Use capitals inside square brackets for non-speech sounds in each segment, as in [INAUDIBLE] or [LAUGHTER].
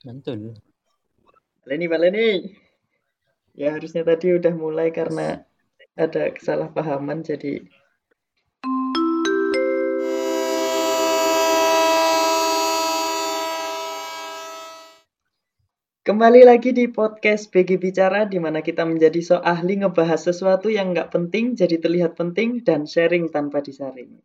Mantul. Baleni, baleni. Ya harusnya tadi udah mulai karena ada kesalahpahaman jadi Kembali lagi di podcast BG Bicara di mana kita menjadi so ahli ngebahas sesuatu yang nggak penting jadi terlihat penting dan sharing tanpa disaring.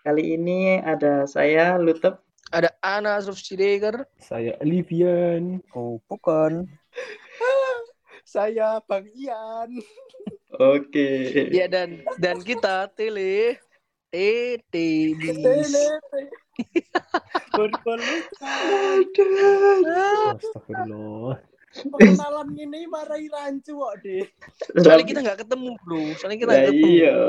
Kali ini ada saya Lutep, Ada Ana Siregar. Saya Livian. Oh, bukan. [LAUGHS] Saya Bang Ian. [LAUGHS] Oke. Ya dan dan kita tele. [LAUGHS] Aduh. Astagfirullah. Pengenalan ini marahi rancu kok deh. Soalnya kita nggak ketemu bro. Soalnya kita nggak ketemu. iya.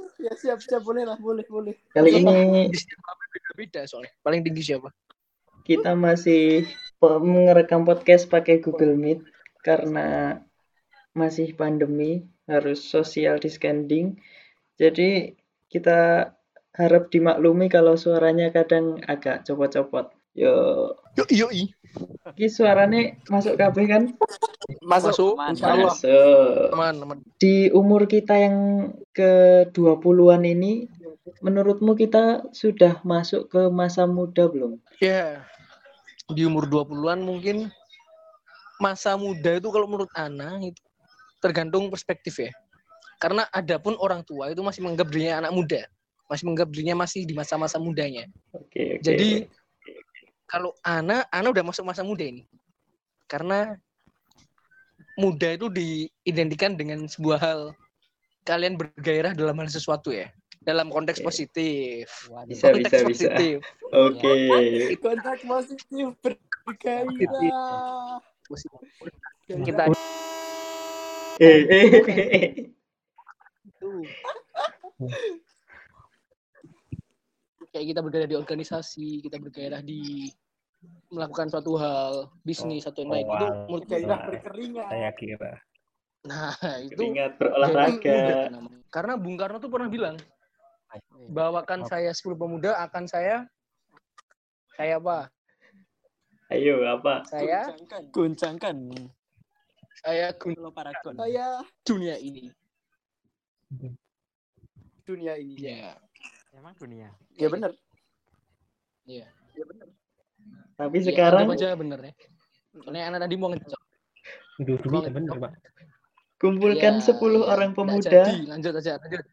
[LAUGHS] Ya siap siap boleh lah boleh boleh. Kali ini beda-beda soalnya. Paling tinggi siapa? kita masih merekam podcast pakai Google Meet karena masih pandemi harus social distancing. Jadi kita harap dimaklumi kalau suaranya kadang agak copot-copot. Yo, Yo yo i. ini suaranya masuk kabeh kan? Masuk. Masuk. Aman aman. Di umur kita yang ke 20-an ini, menurutmu kita sudah masuk ke masa muda belum? Ya. Di umur 20-an mungkin masa muda itu kalau menurut Ana itu tergantung perspektif ya. Karena ada pun orang tua itu masih menganggap dirinya anak muda. Masih menganggap dirinya masih di masa-masa mudanya. Oke, oke. Jadi kalau Ana, Ana udah masuk masa muda ini. Karena muda itu diidentikan dengan sebuah hal kalian bergairah dalam hal sesuatu ya. Dalam konteks Oke. positif. Bisa, konteks bisa, bisa. positif. Oke. Kontak positif bergairah. Kita Eh, eh, eh. kayak kita bergairah di organisasi, kita bergairah di melakukan suatu hal, bisnis atau yang lain. Itu Oh, menurut Bergairah Nah. berkeringat. Saya kira. nah [LAUGHS] itu Keringat berolahraga. Karena Bung Karno tuh pernah bilang, bawakan saya 10 pemuda akan saya saya apa? Ayo, apa? Saya Goncangkan. Goncangkan. saya gun Kalau paragon. Saya dunia ini. dunia ini. Ya. Emang dunia. Ya benar. Iya. Tapi Ya, sekarang aja bener ya. Soalnya anak tadi mau ngecok. Dua-dua bener, Pak. kumpulkan Ya, 10 ya. orang pemuda, jadi. Lanjut aja, lanjut.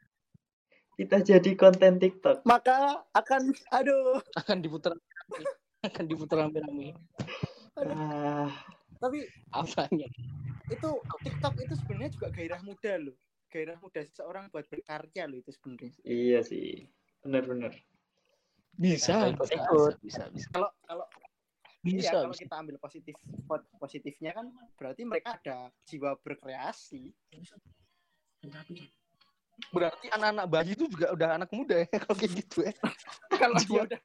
kita jadi konten TikTok. Maka akan aduh. Akan diputar akan diputar rame-rame. Ah, Tapi Apanya? itu TikTok itu sebenarnya juga gairah muda loh. Gairah muda seseorang buat berkarya loh itu sebenarnya. iya sih. Benar-benar. Bisa, Ikut, bisa, ikut. bisa, bisa. Kalau kalau Bisa, iya, kalau bisa. kita ambil positif po- positifnya kan berarti mereka ada jiwa berkreasi. Berarti anak-anak bayi itu juga udah anak muda ya [LAUGHS] kalau kayak gitu ya. kalau dia udah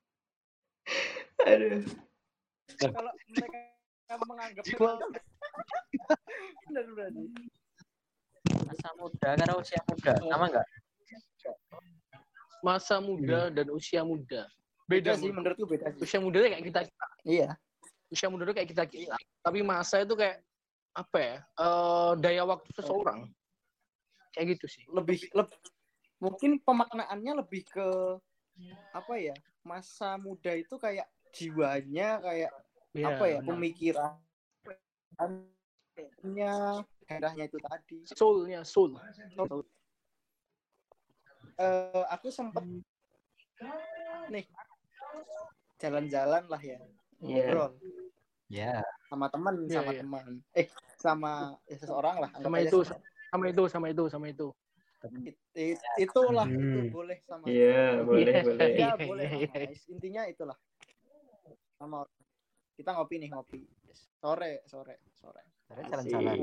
Aduh. kalau mereka menganggap Jiwa- [LAUGHS] benar berarti. Masa muda karena usia muda. Sama enggak? Masa muda dan usia muda. Beda Beda sih menurutku beda sih. Usia muda kayak kita Iya. usia muda kayak kita kita. Tapi masa itu kayak apa ya? eh, daya waktu seseorang. Kayak gitu sih. Lebih leb- mungkin pemaknaannya lebih ke apa ya? Masa muda itu kayak jiwanya kayak Iya, apa ya? benar. Pemikirannya gairahnya itu tadi. Soulnya, soul. Eh, aku sempat nih jalan-jalan lah ya Iya. ngobrol Ya. sama teman Iya, sama iya. teman eh sama ya, seseorang lah Sama itu, sama itu, sama itu, sama itu. It- it- itulah itu Hmm. boleh sama Iya, boleh, Iya. boleh. ya Iya, boleh sama. intinya itulah sama kita ngopi nih ngopi sore sore sore Terus jalan-jalan.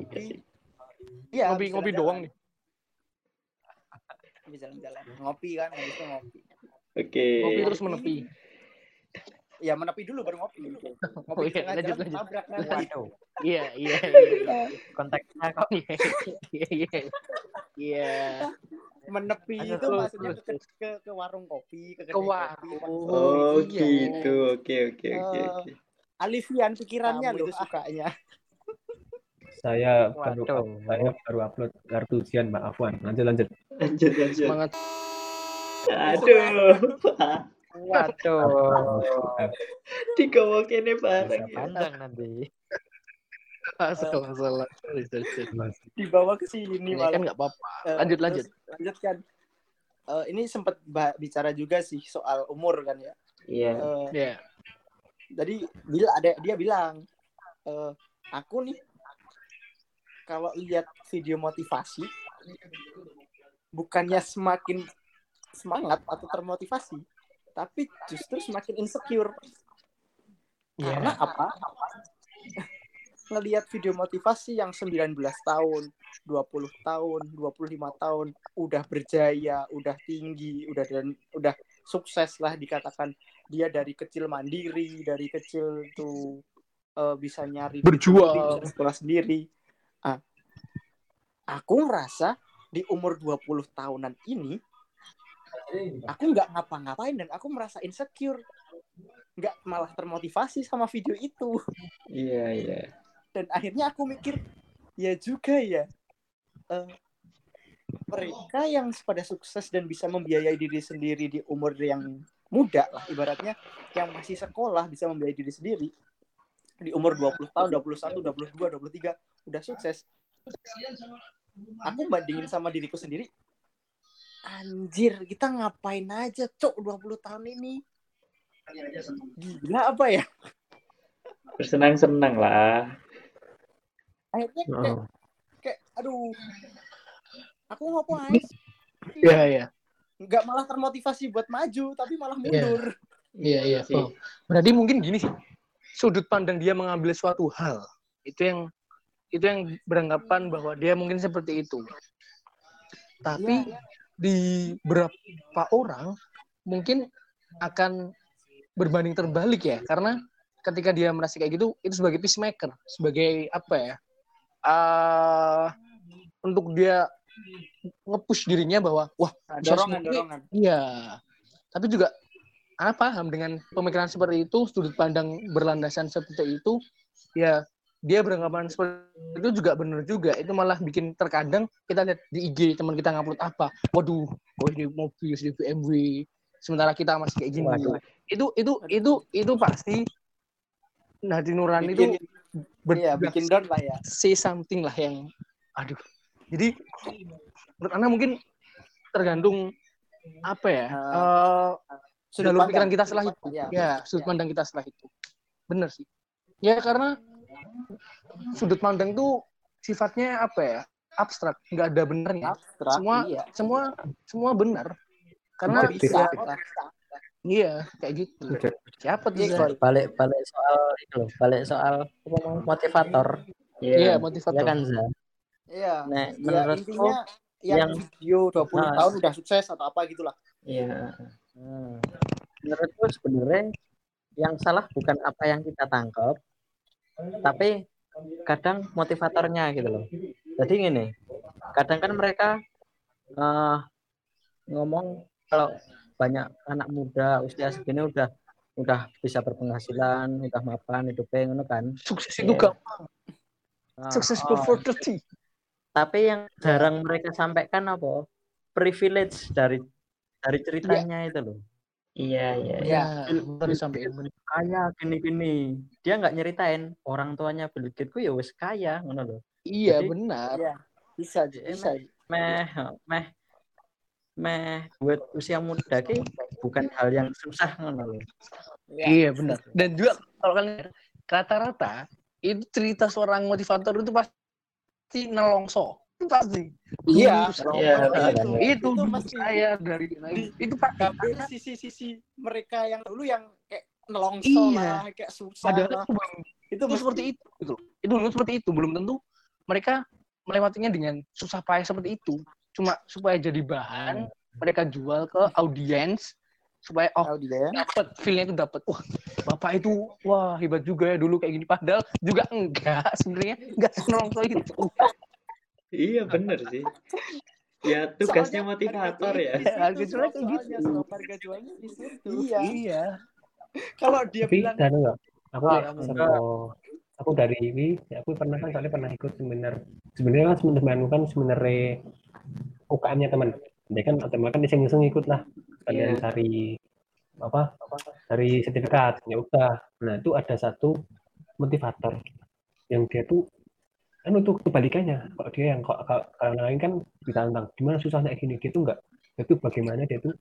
Iya ngopi, ngopi jalan-jalan. doang nih. Habis jalan-jalan ngopi kan habis itu ngopi Oke. Ngopi terus menepi. Ya menepi dulu baru ngopi ngopi Oh, iya, tengah lanjut, jalan lanjut. tabrak nanti. Waduh. [LAUGHS] Iya, iya, iya. Konteksnya kok [LAUGHS] Iya, iya, iya. Iya. menepi Aduh, itu terus, maksudnya ke, terus, ke, ke warung kopi ke Ke kedai warung. kopi. Oh, iya. gitu. Oke, oke, oke, Eh, oke. Alifian pikirannya Kamu loh itu ah. sukanya. Saya baru saya baru upload kartu ujian Mbak Afwan. Lanjut lanjut. Lanjut lanjut. Semangat. Aduh. [LAUGHS] Waduh. Digawa kene Bisa bareng ya. pandang nanti. Ah, salah salah. Dibawa ke sini Ini malah. kan nggak apa-apa. Eh, Lanjut terus lanjut. lanjut kan. Eh, ini sempat bicara juga sih soal umur kan ya. Iya. Eh, Ya. jadi bila ada dia bilang eh, aku nih kalau lihat video motivasi bukannya semakin semangat atau termotivasi tapi justru semakin insecure Iya. karena apa ngelihat video motivasi yang 19 tahun 20 tahun 25 tahun udah berjaya udah tinggi udah dan udah sukses lah dikatakan dia dari kecil mandiri dari kecil tuh eh, bisa nyari Berjuang. sekolah sendiri ah, aku ngerasa di umur 20 tahunan ini aku nggak ngapa-ngapain dan aku merasa insecure. Nggak malah termotivasi sama video itu. Iya, iya. dan akhirnya aku mikir ya juga ya. Eh, mereka yang pada sukses dan bisa membiayai diri sendiri di umur yang muda lah ibaratnya yang masih sekolah bisa membiayai diri sendiri di umur 20 tahun 21 22 23 udah sukses. Aku bandingin sama diriku sendiri anjir kita ngapain aja cok 20 tahun ini gila apa ya Bersenang-senang lah. akhirnya kayak, Oh. kayak aduh aku ngapain Iya iya. nggak malah termotivasi buat maju tapi malah mundur Iya iya. Sih. Oh. Berarti mungkin gini sih. Sudut pandang dia mengambil suatu hal itu yang itu yang beranggapan bahwa dia mungkin seperti itu. Tapi Iya. Di beberapa orang mungkin akan berbanding terbalik ya. Karena ketika dia merasa kayak gitu itu sebagai peacemaker sebagai apa ya eh untuk dia nge-push dirinya bahwa wah Nah, dorongan dorongan. Iya. Tapi juga paham dengan pemikiran seperti itu, sudut pandang berlandasan seperti itu, ya dia beranggapan seperti itu juga benar juga. Itu malah bikin terkadang kita lihat di IG teman kita ngupload apa, waduh, oh ini mobil di BMW, sementara kita masih kayak gini. Waduh. Itu itu itu itu pasti Nadi Nurani bikin itu iya bertugas bikin down lah ya say something lah yang aduh jadi menurut Anda mungkin tergantung apa ya eh Sudut jalur pandang. pikiran kita setelah itu Iya. ya sudut pandang kita setelah itu bener sih ya karena sudut pandang tuh sifatnya apa ya abstrak nggak ada benernya abstrak Semua- iya semua semua benar karena bisa ya, iya kayak gitu siapa tuh Iya. Balik balik soal itu loh, balik soal motivator. iya Iya. motivator Ya kan Za? iya Nah, ya menurutku intinya yang, yang- video 20 Nah. tahun udah sukses atau apa gitulah Iya. Hmm. Menurutku sebenarnya yang salah bukan apa yang kita tangkap, tapi kadang motivatornya gitu loh. Jadi gini, kadang kan mereka eh, ngomong kalau banyak anak muda usia segini udah udah bisa berpenghasilan, udah mapan hidupnya ngono kan. sukses itu Iya. gampang Nah, sukses before 30 Tapi yang jarang mereka sampaikan apa? Privilege dari dari ceritanya itu loh. Iya, iya. iya. ya baru sampai kaya gini-gini dia nggak nyeritain orang tuanya Bill Gates ku ya wis kaya ngono loh iya Jadi- benar iya bisa aja bisa meh meh meh buat usia muda ki bukan hal yang susah ngono loh Iya benar. Dan juga kalau kalian lihat, rata-rata itu cerita seorang motivator itu pasti nelongso. Itu pasti. Iya. Iya, saya- benar. itu, Itu dulu pasti. saya dari itu pak. Sisi-sisi mereka yang dulu yang kayak nelongso Iya. lah kayak susah Padahal lah itu itu itu mesti seperti itu gitu. loh. Itu dulu seperti itu belum tentu mereka melewatinya dengan susah payah seperti itu. Cuma supaya jadi bahan mereka jual ke audiens supaya oh dapat feelnya itu dapat wah bapak itu wah hebat juga ya dulu kayak gini padahal juga enggak sebenarnya enggak senongso itu Iya, bener sih. [LAUGHS] Ya, tugasnya Soalnya motivator ya. Harga jualnya kayak gitu. harga jualnya di situ iya iya kalau dia Tapi bilang dan enggak, Aku muda. saka aku dari ini, aku pernah kan soalnya pernah ikut seminar. Sebenarnya kan seminar kan sebenarnya UKM-nya teman. Dia kan teman kan iseng-iseng ikut lah. Kalian Iya. cari apa? Dari sertifikat. Ya udah. Nah, itu ada satu motivator yang dia tuh kan untuk kebalikannya kalau dia yang kalau kalau orang lain kan ditantang gimana susahnya gini? Dia tuh enggak dia tuh bagaimana dia tuh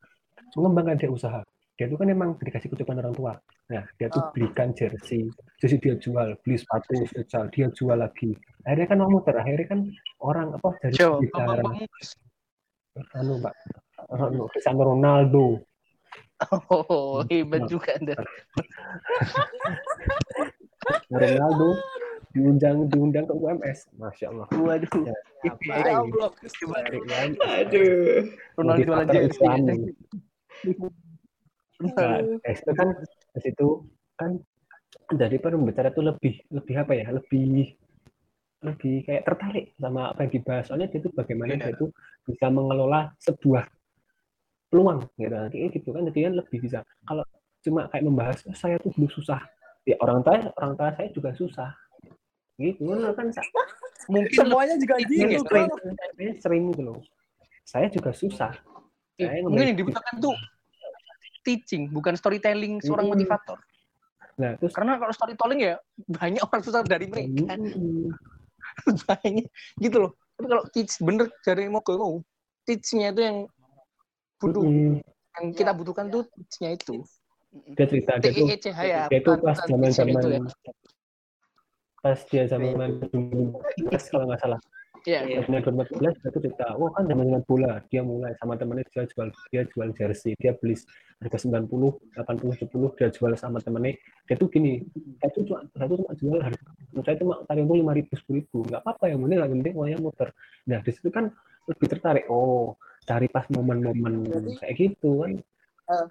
mengembangkan dia usaha. Dia tuh kan emang dikasih kutukan orang tua. Nah dia tuh Ah. belikan jersey jersey dia jual beli sepatu futsal dia jual lagi. Akhirnya kan mau muter akhirnya kan orang apa dari sekitar anu pak anu, Cristiano Ronaldo. Oh, hebat juga Anda. Ronaldo [LAUGHS] diundang diundang ke UMS masya Allah. Waduh. Ya, Ya Allah. Aduh. Ronaldo jualan jersey. Nah, itu kan di situ kan dari pembicara itu lebih lebih apa ya? Lebih lebih kayak tertarik sama apa yang dibahas. Soalnya dia itu bagaimana Iya. dia itu bisa mengelola sebuah peluang gitu. Nanti gitu kan. Jadi kan lebih bisa. Kalau cuma kayak membahas "Oh, saya tuh dulu susah. Ya orang tua orang tua saya juga susah gitu kan sa- Mungkin semuanya juga Iya, gitu. sering, Bang. saya sering gitu loh saya juga susah saya mungkin yang dibutuhkan tuh teaching, bukan storytelling seorang motivator. nah terus Karena kalau storytelling ya banyak orang susah dari mereka. Mm, [LAUGHS] banyak gitu loh. Tapi kalau teach bener dari mau ke mau teachnya itu yang butuh yang kita butuhkan tuh teachnya itu. dia cerita dia tuh E C H ya. dia tuh pas zaman zaman ya. Pas dia zaman 2014 kalau nggak salah. Iya, Iya. zaman 2014 dia tuh cerita wah kan zaman zaman bola. Dia mulai sama temennya dia jual dia jual jersey. Dia beli harga 90 80 70 dia jual sama temennya. Dia tuh gini saya tuh cuma saya tuh cuma jual harga saya cuma tarik untung lima ribu sepuluh ribu. Nggak apa-apa yang penting yang penting uangnya muter. Nah di situ kan lebih tertarik oh cari pas momen-momen kayak gitu kan.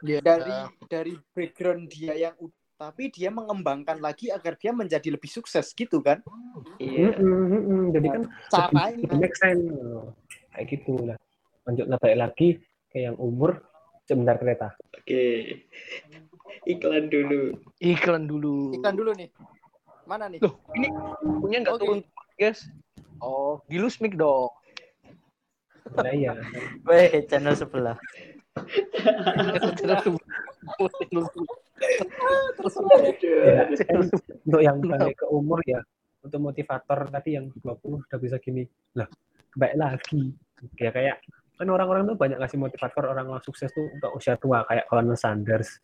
Iya. dari dari background dia yang tapi dia mengembangkan lagi agar dia menjadi lebih sukses gitu kan Iya. Mm-mm. jadi kan make sense Oh, kayak gitu lah lanjut balik lagi ke yang umur sebentar kereta Oke. Iklan dulu. iklan dulu. iklan dulu nih mana nih Loh, ini punya nggak Oke. turun, guys? Oh, dilus mic dong. nah iya Weh, channel sebelah. [LAUGHS] untuk yang balik ke umur ya untuk motivator tadi yang 20 udah bisa gini. Lah baik lagi. Ya kayak kan orang-orang tuh banyak ngasih motivator orang orang sukses tuh untuk usia tua kayak Colonel Sanders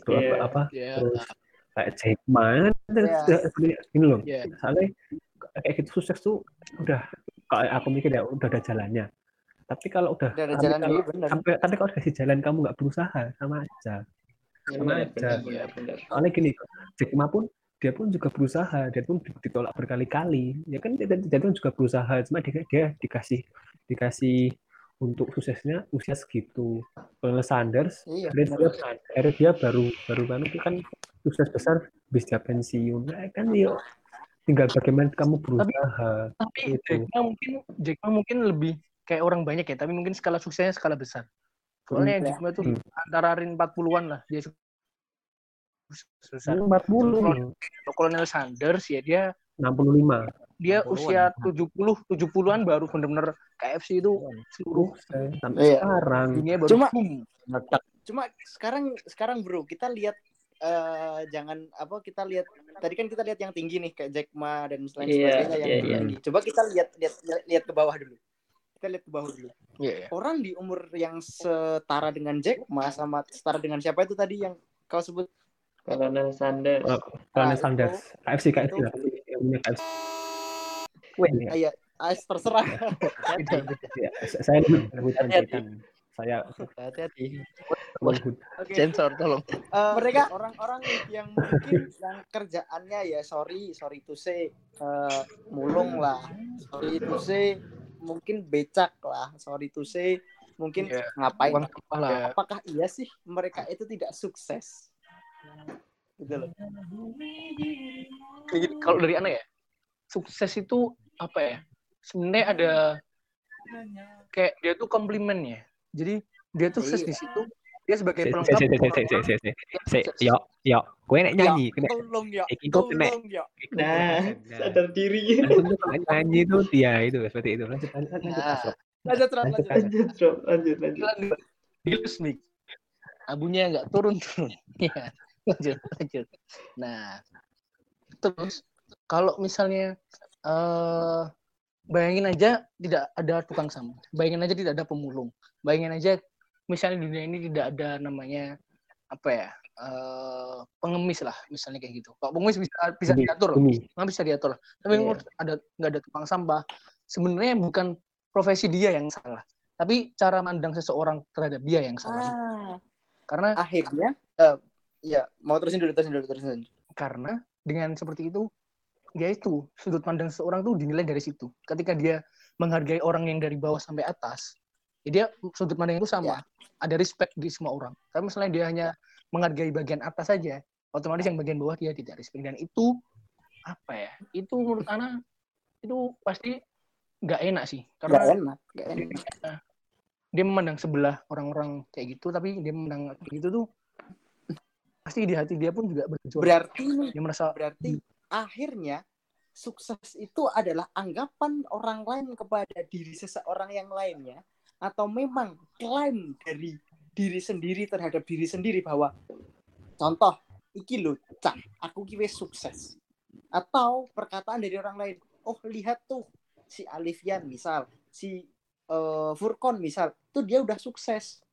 terus Iya. apa Ya, terus kayak Jack Ma Iya. ini loh ya. soalnya kayak gitu sukses tuh udah kalau aku mikir ya udah ada jalannya. Tapi kalau udah Udah ada jalan kalau, dulu bener. sampai tapi kalau kasih jalan kamu nggak berusaha sama aja sama Benar, aja. benar, benar, benar. soalnya gini Jack Ma pun dia pun juga berusaha dia pun ditolak berkali-kali ya kan dia, dia pun juga berusaha cuma dia, dia dikasih dikasih untuk suksesnya usia segitu Colonel Sanders iya dia, akhirnya dia baru baru kan itu kan sukses besar bisa pensiun nah, kan ya tinggal bagaimana kamu berusaha Tapi Gitu. Jack Ma mungkin Jack Ma mungkin lebih kayak orang banyak ya, tapi mungkin skala suksesnya skala besar. Soalnya Hmm. Jack Ma tuh Hmm. antara rin 40-an lah dia. Ini 40 Kalau Colonel Sanders ya dia 65 dia 60-an. usia 70 70-an baru bener-bener KFC itu seluruh sampai Iya. sekarang dunia baru Cuma- boom. Cuma sekarang sekarang bro kita lihat eh, jangan apa kita lihat tadi kan kita lihat yang tinggi nih kayak Jack Ma dan lain Iya, sebagainya yang iya, iya. tinggi coba kita lihat lihat lihat ke bawah dulu kita lihat ke bawah dulu. Iya, iya. orang di umur yang setara dengan Jack Ma sama setara dengan siapa itu tadi yang kau sebut? Colonel Sanders. Oh, Colonel Ah, Sanders. KFC KFC lah. Iya. ah, iya ah, terserah. Ya, saya lebih Hati-hati. saya hati-hati. Sensor tolong. Eh, mereka orang-orang yang mungkin yang kerjaannya ya sorry sorry to say eh, mulung lah. Sorry to say mungkin becak lah sorry to say mungkin Iya. ngapain kepala. apakah iya sih mereka itu tidak sukses gitu loh Kayak gini, Kalau dari anak ya, sukses itu apa ya? Sebenarnya ada kayak dia tuh komplimennya. Jadi dia tuh sukses Iya. di situ dia sebagai Se- pelengkap se- se- se- se- se- orang-orang se- se- yang se- sukses. yo yo kowe nek nyanyi Ya, kena tolong ya, iki kok kena tolong ya. iki kok Nah, [LAUGHS] sadar diri. Nyanyi itu dia itu seperti itu lanjut lanjut lanjut Nah. Lanjut, lanjut lanjut. lanjut Lanjut. Dilus. Abunya nggak turun-turun. [LAUGHS] Ya, lanjut, lanjut. Nah, terus kalau misalnya eh bayangin aja tidak ada tukang sampah, bayangin aja tidak ada pemulung, bayangin aja misalnya di dunia ini tidak ada namanya apa ya eh pengemis lah misalnya kayak gitu. Kalau pengemis bisa bisa diatur, nggak bisa diatur. Tapi Iya. menurut ada nggak ada tukang sampah, sebenarnya bukan profesi dia yang salah, tapi cara mandang seseorang terhadap dia yang salah. Ah, Karena akhirnya, eh, ya mau terusin dulu, terusin dulu, terusin karena dengan seperti itu ya itu sudut pandang seseorang tuh dinilai dari situ ketika dia menghargai orang yang dari bawah sampai atas ya dia sudut pandang itu sama ada respect di semua orang. Tapi misalnya dia hanya menghargai bagian atas saja otomatis yang bagian bawah dia tidak respect. Dan itu apa ya itu menurut Ana itu pasti nggak enak sih. Gak karena enak, gak enak. dia memandang sebelah orang-orang kayak gitu tapi dia memandang kayak gitu tuh pasti di hati dia pun juga berjuang. Berarti dia merasa berarti akhirnya sukses itu adalah anggapan orang lain kepada diri seseorang yang lainnya atau memang klaim dari diri sendiri terhadap diri sendiri bahwa contoh iki lho cah aku kiwe sukses atau perkataan dari orang lain oh lihat tuh si Alifian misal si eh, Furkon misal tuh dia udah sukses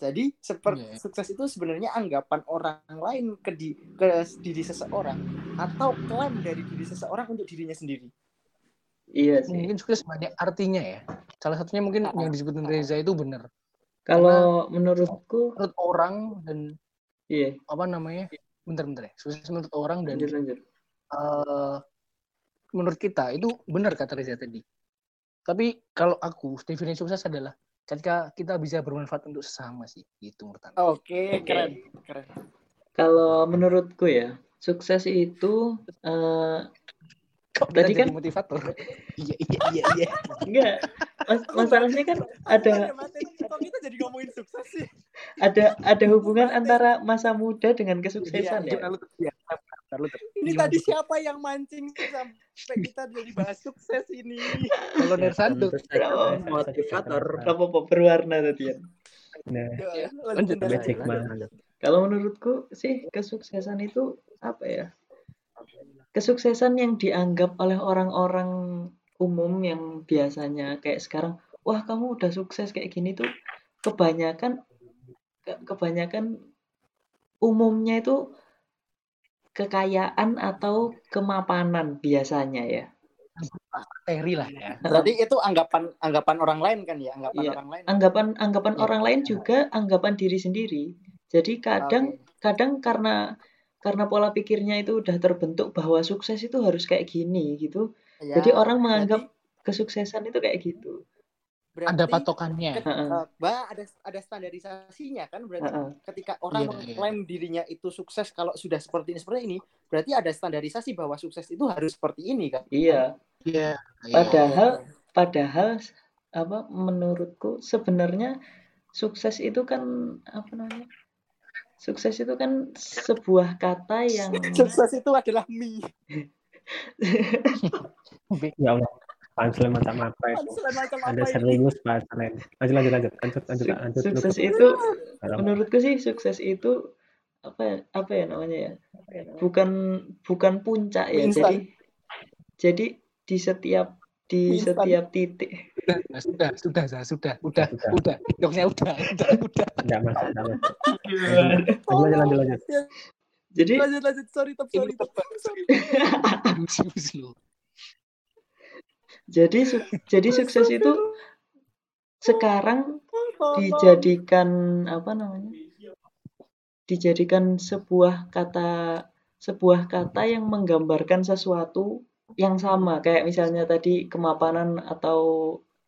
jadi seperti Iya. sukses itu sebenarnya anggapan orang lain ke, di, ke diri seseorang atau klaim dari diri seseorang untuk dirinya sendiri. Iya sih. mungkin sukses banyak artinya ya. Salah satunya mungkin Ah. yang disebutin Reza itu benar. Kalau menurutku, Menurut orang dan iya, apa namanya? Bentar-bentar ya. Sukses menurut orang dan lanjut lanjut. eh, menurut kita itu benar kata Reza tadi. Tapi kalau aku definisi sukses adalah ketika kita bisa bermanfaat untuk sesama sih. Gitu menurut aku. Oke, Oke. keren, keren. Kalau menurutku ya, sukses itu eh, Kok tadi kita jadi kan- motivator? iya iya iya iya. enggak. Mas- masalahnya kan ada Kok kita jadi ngomongin sukses sih? ada ada hubungan antara masa muda dengan kesuksesan Iya, ya. Ya, Ini tadi siapa yang mancing sampai kita jadi bahas sukses ini? kalau saja Oh, motivator. Apa berwarna tadi ya. Nah, Ya, lanjut, lanjut. Kalau menurutku sih kesuksesan itu apa ya? Kesuksesan yang dianggap oleh orang-orang umum yang biasanya kayak sekarang, wah kamu udah sukses kayak gini tuh kebanyakan ke- kebanyakan umumnya itu kekayaan atau kemapanan biasanya ya. materi lah ya. Berarti itu anggapan anggapan orang lain kan ya, anggapan Iya. orang lain. Anggapan anggapan Iya. orang lain juga anggapan diri sendiri. Jadi kadang Oke. kadang karena karena pola pikirnya itu udah terbentuk bahwa sukses itu harus kayak gini gitu. Ya, Jadi orang menganggap berarti- kesuksesan itu kayak gitu. berarti Ada patokannya. Heeh. eh, bah, ada ada standarisasinya kan berarti Heeh. ketika orang Iya, mengklaim dirinya itu sukses kalau sudah seperti ini seperti ini berarti ada standarisasi bahwa sukses itu harus seperti ini kan Iya. Iya. Padahal padahal apa menurutku sebenarnya sukses itu kan apa namanya? Sukses itu kan sebuah kata yang [LAUGHS] sukses itu adalah mie [LAUGHS] Ya Allah, punchline macam apa itu? Ada serius punchline. Lanjut lanjut lanjut. Lanjut lanjut lanjut. sukses itu menurutku sih sukses itu apa ya- apa ya namanya ya? Bukan bukan puncak ya. Jadi jadi di setiap di setiap titik Sudah, sudah, sudah, sudah, sudah, udah, Sudah. udah, jokesnya udah, udah, udah. Enggak masuk, enggak masuk. Lanjut lanjut lanjut. Lanjut. jadi lanjut lanjut. Sorry top sorry top sorry. Jadi su- jadi sukses itu sekarang dijadikan apa namanya? Dijadikan sebuah kata sebuah kata yang menggambarkan sesuatu yang sama. Kayak misalnya tadi kemapanan atau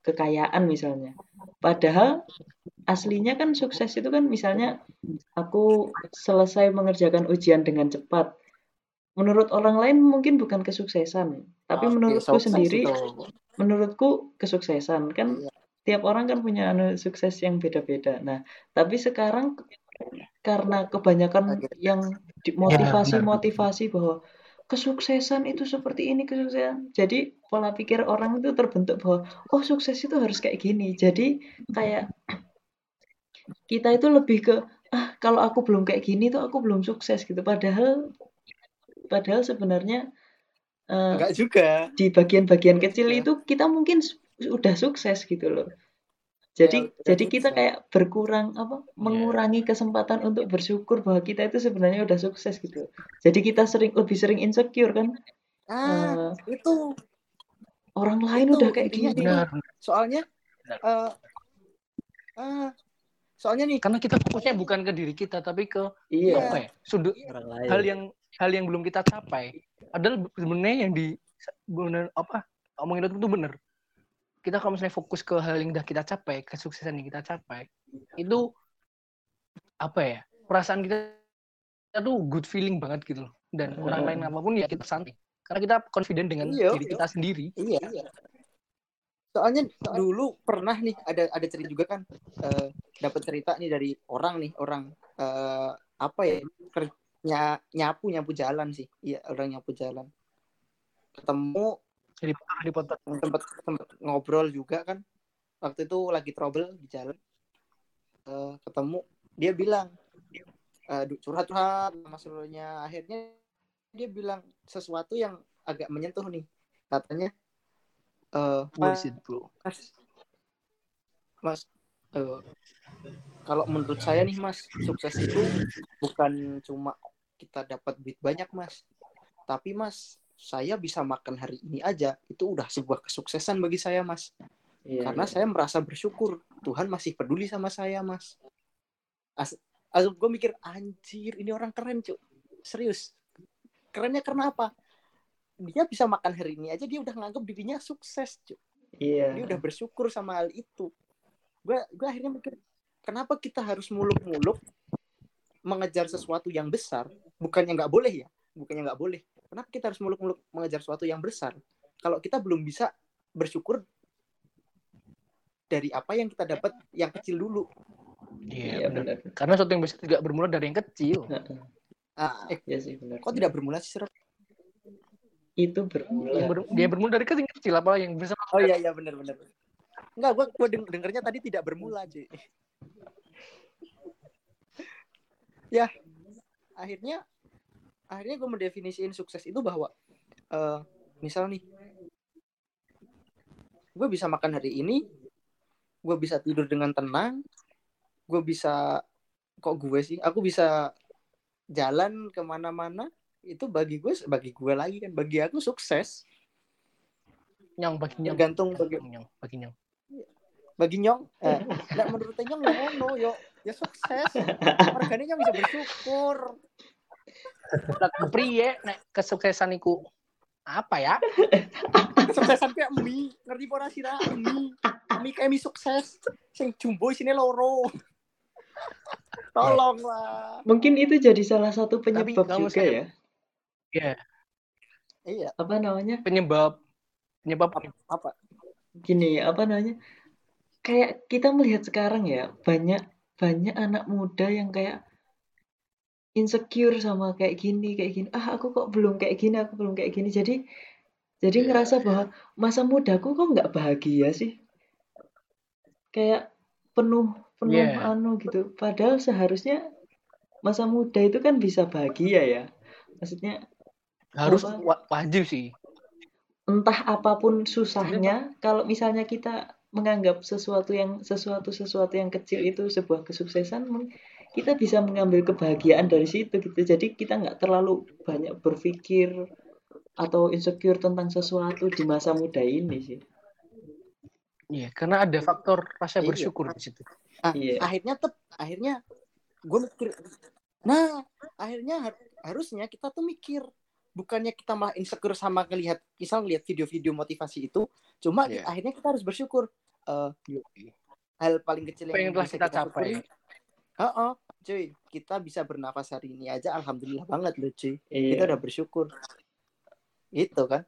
kekayaan misalnya padahal aslinya kan sukses itu kan misalnya aku selesai mengerjakan ujian dengan cepat menurut orang lain mungkin bukan kesuksesan tapi Oke, menurutku sendiri itu. menurutku kesuksesan kan Iya. tiap orang kan punya anu sukses yang beda-beda. Nah, tapi sekarang karena kebanyakan yang di- motivasi-motivasi bahwa kesuksesan itu seperti ini kesuksesan. Jadi pola pikir orang itu terbentuk bahwa oh sukses itu harus kayak gini. Jadi kayak kita itu lebih ke ah kalau aku belum kayak gini tuh aku belum sukses gitu. Padahal padahal sebenarnya eh, Enggak juga. di bagian-bagian kecil itu kita mungkin udah sukses gitu loh. Jadi Ya, jadi kita sukses. kayak berkurang apa mengurangi kesempatan untuk bersyukur bahwa kita itu sebenarnya udah sukses gitu. Jadi kita sering lebih sering insecure kan. Ah, Eh, itu orang lain Itu udah kayak intinya gini. Benar. soalnya Benar. eh ah, soalnya nih Karena kita fokusnya bukan ke diri kita, tapi ke Iya. apa ya? Sudut orang lain hal yang hal yang belum kita capai. Adalah sebenarnya yang di benar apa omongin itu tuh bener. Kita kalau misalnya fokus ke hal yang udah kita capai, kesuksesan yang kita capai, itu apa ya? Perasaan kita, kita tuh good feeling banget gitu loh. Dan orang lain apa pun ya kita santai. Karena kita confident dengan Iya, diri iya. kita sendiri. iya soalnya dulu pernah nih ada ada cerita juga kan eh, dapat cerita nih dari orang nih orang eh, apa ya kerja nyapu nyapu jalan sih iya orang nyapu jalan ketemu Jadi di foto tempat tempat ngobrol juga kan. Waktu itu lagi trouble di jalan. Eh, ketemu dia bilang du- curhat-curhat sama seluruhnya. Akhirnya dia bilang sesuatu yang agak menyentuh nih. Katanya What is it, bro? mas mas eh, kalau menurut saya nih mas sukses itu bukan cuma kita dapat duit banyak mas. Tapi mas saya bisa makan hari ini aja itu udah sebuah kesuksesan bagi saya mas. Iya, karena iya. saya merasa bersyukur Tuhan masih peduli sama saya mas. As, as gue mikir anjir ini orang keren cuy serius. Kerennya karena apa? Dia bisa makan hari ini aja dia udah nganggap dirinya sukses cuy Iya. dia udah bersyukur sama hal itu. Gue gue akhirnya mikir kenapa kita harus muluk-muluk mengejar sesuatu yang besar? Bukannya nggak boleh ya? Bukannya nggak boleh kenapa kita harus muluk-muluk mengejar sesuatu yang besar kalau kita belum bisa bersyukur dari apa yang kita dapat yang kecil dulu Iya, Iya benar. Karena sesuatu yang besar juga bermula dari yang kecil. Heeh. ah, eh, Iya sih benar. kok tidak bermula sih Sir? Itu bermula. Yang ber- dia bermula dari kecil kecil apa yang besar. oh iya iya benar benar Enggak, gue gue dengernya tadi tidak bermula, Ci. [LAUGHS] ya, akhirnya akhirnya gue mendefinisikan sukses itu bahwa eh misal nih gue bisa makan hari ini gue bisa tidur dengan tenang gue bisa kok gue sih aku bisa jalan ke mana-mana itu bagi gue bagi gue lagi kan bagi aku sukses Nyong bagi nyong. tergantung bagi Nyong, bagi nyong. bagi nyong eh, [LAUGHS] menurut nyong ngono yo ya sukses [LAUGHS] organinya bisa bersyukur Lah priye nek kesuksesan iku? Apa ya? kesuksesan kayak mie ngerti pora sira mie mie kayak mie sukses. Sing jumbo sini loro. Tolong lah. Mungkin itu jadi salah satu penyebab kalau juga saya- ya. Iya, iya. Apa namanya? penyebab. Penyebab. Apa? Gini, apa namanya? Kayak kita melihat sekarang ya, banyak banyak anak muda yang kayak insecure sama kayak gini, kayak gini. Ah, aku kok belum kayak gini, aku belum kayak gini. Jadi jadi Iya, ngerasa bahwa masa mudaku kok nggak bahagia sih. Kayak penuh penuh Iya. anu gitu. Padahal seharusnya masa muda itu kan bisa bahagia ya. Maksudnya harus Apa? wa- wajib sih. entah apa pun susahnya, kalau misalnya kita menganggap sesuatu yang sesuatu sesuatu yang kecil itu sebuah kesuksesan, kita bisa mengambil kebahagiaan dari situ gitu. Jadi kita nggak terlalu banyak berpikir atau insecure tentang sesuatu di masa muda ini sih. Iya, karena ada faktor rasa Iya. bersyukur di situ. Ah, Iya. akhirnya tep akhirnya gue mikir nah akhirnya har- harusnya kita tuh mikir bukannya kita malah insecure sama ngelihat misal ngelihat video-video motivasi itu cuma Iya. akhirnya kita harus bersyukur Eh, hal paling kecil yang yang telah bisa kita kita capai. syukuri Heeh, cuy kita bisa bernafas hari ini aja alhamdulillah banget loh cuy kita Iya. udah bersyukur itu kan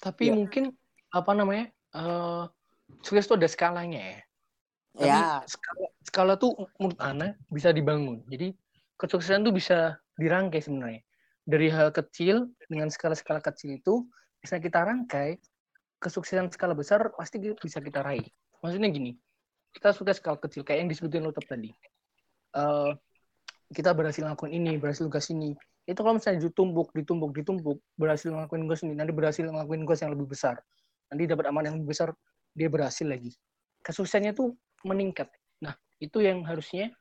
Tapi Iya. mungkin apa namanya? eh sukses itu ada skalanya ya. Tapi Ya, skala, skala tuh menurut Ana bisa dibangun. Jadi kesuksesan tuh bisa dirangkai sebenarnya. Dari hal kecil dengan skala-skala kecil itu bisa kita rangkai kesuksesan skala besar pasti bisa kita raih. Maksudnya gini, kita sukses skala kecil kayak yang disebutin Lutop tadi. Eh, kita berhasil ngelakuin ini, berhasil tugas ini. Itu kalau misalnya ditumpuk, ditumpuk, ditumpuk, berhasil ngelakuin tugas ini, nanti berhasil ngelakuin tugas yang lebih besar. Nanti dapat amanah yang lebih besar, dia berhasil lagi. Kesuksesannya tuh meningkat. Nah, itu yang harusnya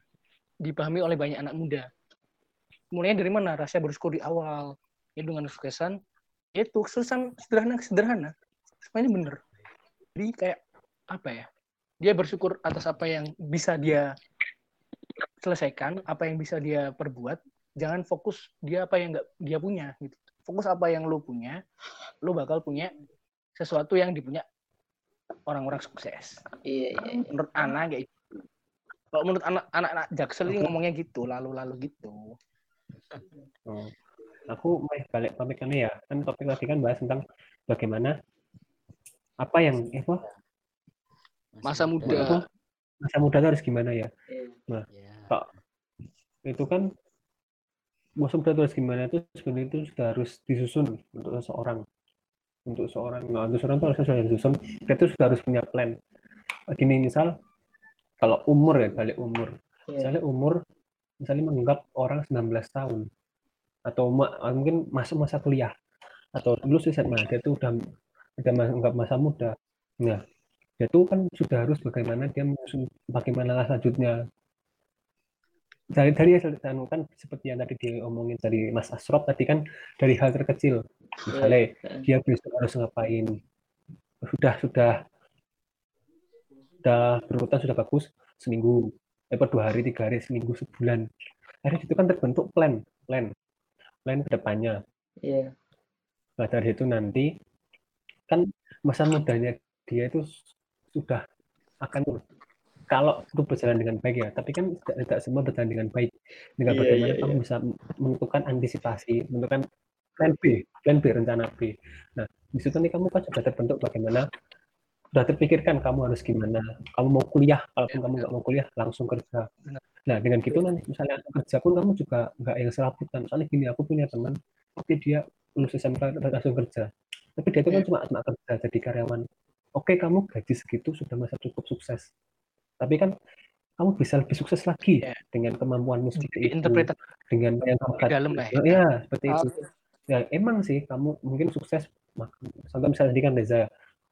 dipahami oleh banyak anak muda. Mulainya dari mana? Rasa bersyukur di awal. Ya dengan kesuksesan, itu kesuksesan sederhana sederhana. Semuanya bener. Jadi kayak apa ya? Dia bersyukur atas apa yang bisa dia selesaikan, apa yang bisa dia perbuat. Jangan fokus dia apa yang nggak dia punya. Gitu. Fokus apa yang lo punya, lo bakal punya sesuatu yang dipunya orang-orang sukses Iya, iya. iya. menurut Ana kayak gitu. Kalau menurut anak anak Jaksel ini ngomongnya gitu, lalu-lalu gitu. Oh. Aku mau balik topiknya ya. Kan topik tadi kan bahas tentang bagaimana apa yang eh, apa Masa apa, muda. masa muda itu harus gimana ya? Ya. Itu kan masa muda itu harus gimana itu sebenarnya itu sudah harus disusun untuk seseorang. Untuk seorang, nah, untuk seorang itu harus sudah disusun. Kita itu sudah harus punya plan. Gini misal kalau umur ya balik umur. Iya. Misalnya umur misalnya menganggap orang 19 tahun atau ma- mungkin masuk masa kuliah atau dulu SMA dia itu udah udah menganggap masa muda. Nah, dia itu kan sudah harus bagaimana dia menyusun bagaimana selanjutnya. Dari dari hasil anu kan seperti yang tadi diomongin dari Mas Asrop tadi kan dari hal terkecil. Misalnya dia besok harus ngapain. Sudah sudah sudah berurutan sudah bagus seminggu, eh per dua hari, tiga hari, seminggu, sebulan. Akhirnya itu kan terbentuk plan, plan, plan ke depannya. Iya. Nah dari itu nanti kan masa mudanya dia itu sudah akan kalau itu berjalan dengan baik ya, tapi kan tidak, tidak semua berjalan dengan baik. Dengan Iya, bagaimana iya, kamu iya. bisa menentukan antisipasi, menentukan plan B, plan B, rencana B. Nah, di situ nih kamu kan sudah terbentuk bagaimana sudah terpikirkan kamu harus gimana. Kamu mau kuliah, kalaupun kamu nggak mau kuliah, langsung kerja. Nah, dengan gitu nanti misalnya kerja pun kamu juga nggak yang serabutan. Soalnya gini, aku punya teman, oke dia lulus SMK langsung kerja. Tapi dia itu kan cuma cuma kerja jadi karyawan. Oke, kamu gaji segitu sudah masa cukup sukses. Tapi kan kamu bisa lebih sukses lagi Ya. dengan kemampuanmu seperti itu, dengan yang di dalam ya. ya, seperti itu. Oke. Ya, emang sih kamu mungkin sukses makan. Contoh misalnya tadi kan Reza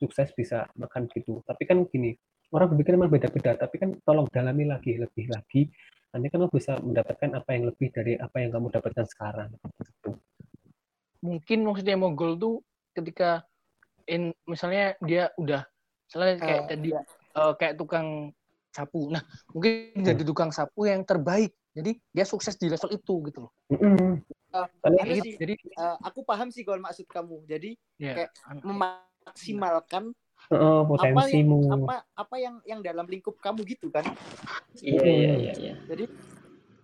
sukses bisa makan gitu. Tapi kan gini, orang berpikir memang beda-beda. Tapi kan tolong dalami lagi, lebih lagi. Nanti kan kamu bisa mendapatkan apa yang lebih dari apa yang kamu dapatkan sekarang. Mungkin maksudnya mogol tuh ketika in misalnya dia udah misalnya kayak Eh, tadi iya. eh, kayak tukang sapu. Nah, mungkin jadi tukang sapu yang terbaik. Jadi dia sukses di level itu gitu loh. Ada Kayak sih. Jadi eh, aku paham sih kalau maksud kamu. Jadi ya kayak memaksimalkan oh, apa yang potensimu. apa apa yang yang dalam lingkup kamu gitu kan. Iya, iya, iya, iya. Jadi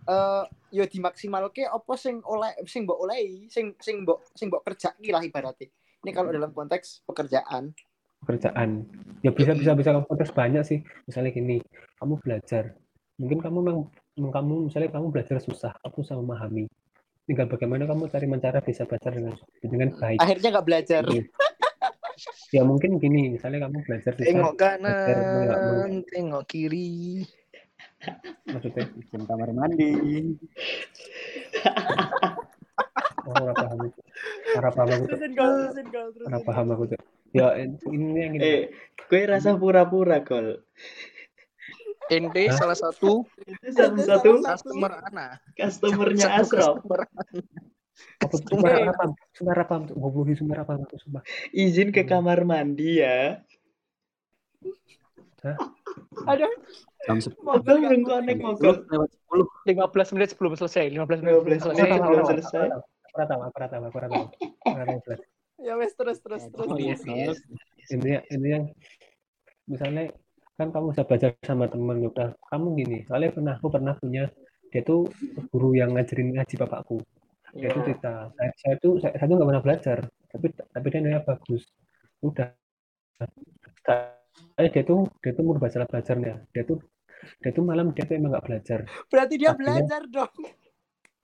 eh yo dimaksimalke apa sing oleh sing mbok olehi, sing sing mbok sing mbok kerjaki lah ibaratnya. Ini kalau dalam konteks pekerjaan. pekerjaan. Ya bisa bisa bisa kamu konteks banyak sih. Misalnya gini, kamu belajar. Mungkin kamu memang kamu misalnya kamu belajar susah, kamu susah memahami. Tinggal bagaimana kamu cari mencara bisa belajar dengan dengan baik. Akhirnya nggak belajar. Iya. Ya mungkin gini, misalnya kamu belajar susah, tengok belajar kanan, tengok kiri. maksudnya Di kamar mandi. [LAUGHS] oh ora paham itu. Ora paham aku. Terusin gol, terusin gol, terusin Ora gol. paham aku. Cuk. Ya ini yang ini. Eh, gue rasa pura-pura, Gol. Ente Hah? salah satu Itu satu-satu customer Ana. customernya Satu customer. Apa. Goblok sumpah ora paham aku sumpah. Izin ke kamar mandi ya. Aduh, Jam 10 Mogol belum connect, Mogol. lewat 10. 15 menit sebelum selesai. 15 menit sebelum 15 selesai. menit sebelum selesai. Aku ora tahu, aku ora tahu, aku tahu. Jelas. [LAUGHS] ya wes terus terus terus. Oh, yes, yes. intinya intinya misalnya kan kamu bisa belajar sama temen udah kamu gini soalnya pernah aku pernah punya dia tuh guru yang ngajarin ngaji bapakku dia tuh Iya. cerita saya, saya tuh saya, saya tuh nggak pernah belajar tapi tapi dia nilai bagus udah eh dia tuh dia tuh merubah cara belajarnya dia tuh dia tuh malam dia tuh emang nggak belajar Berarti dia Artinya- belajar dong.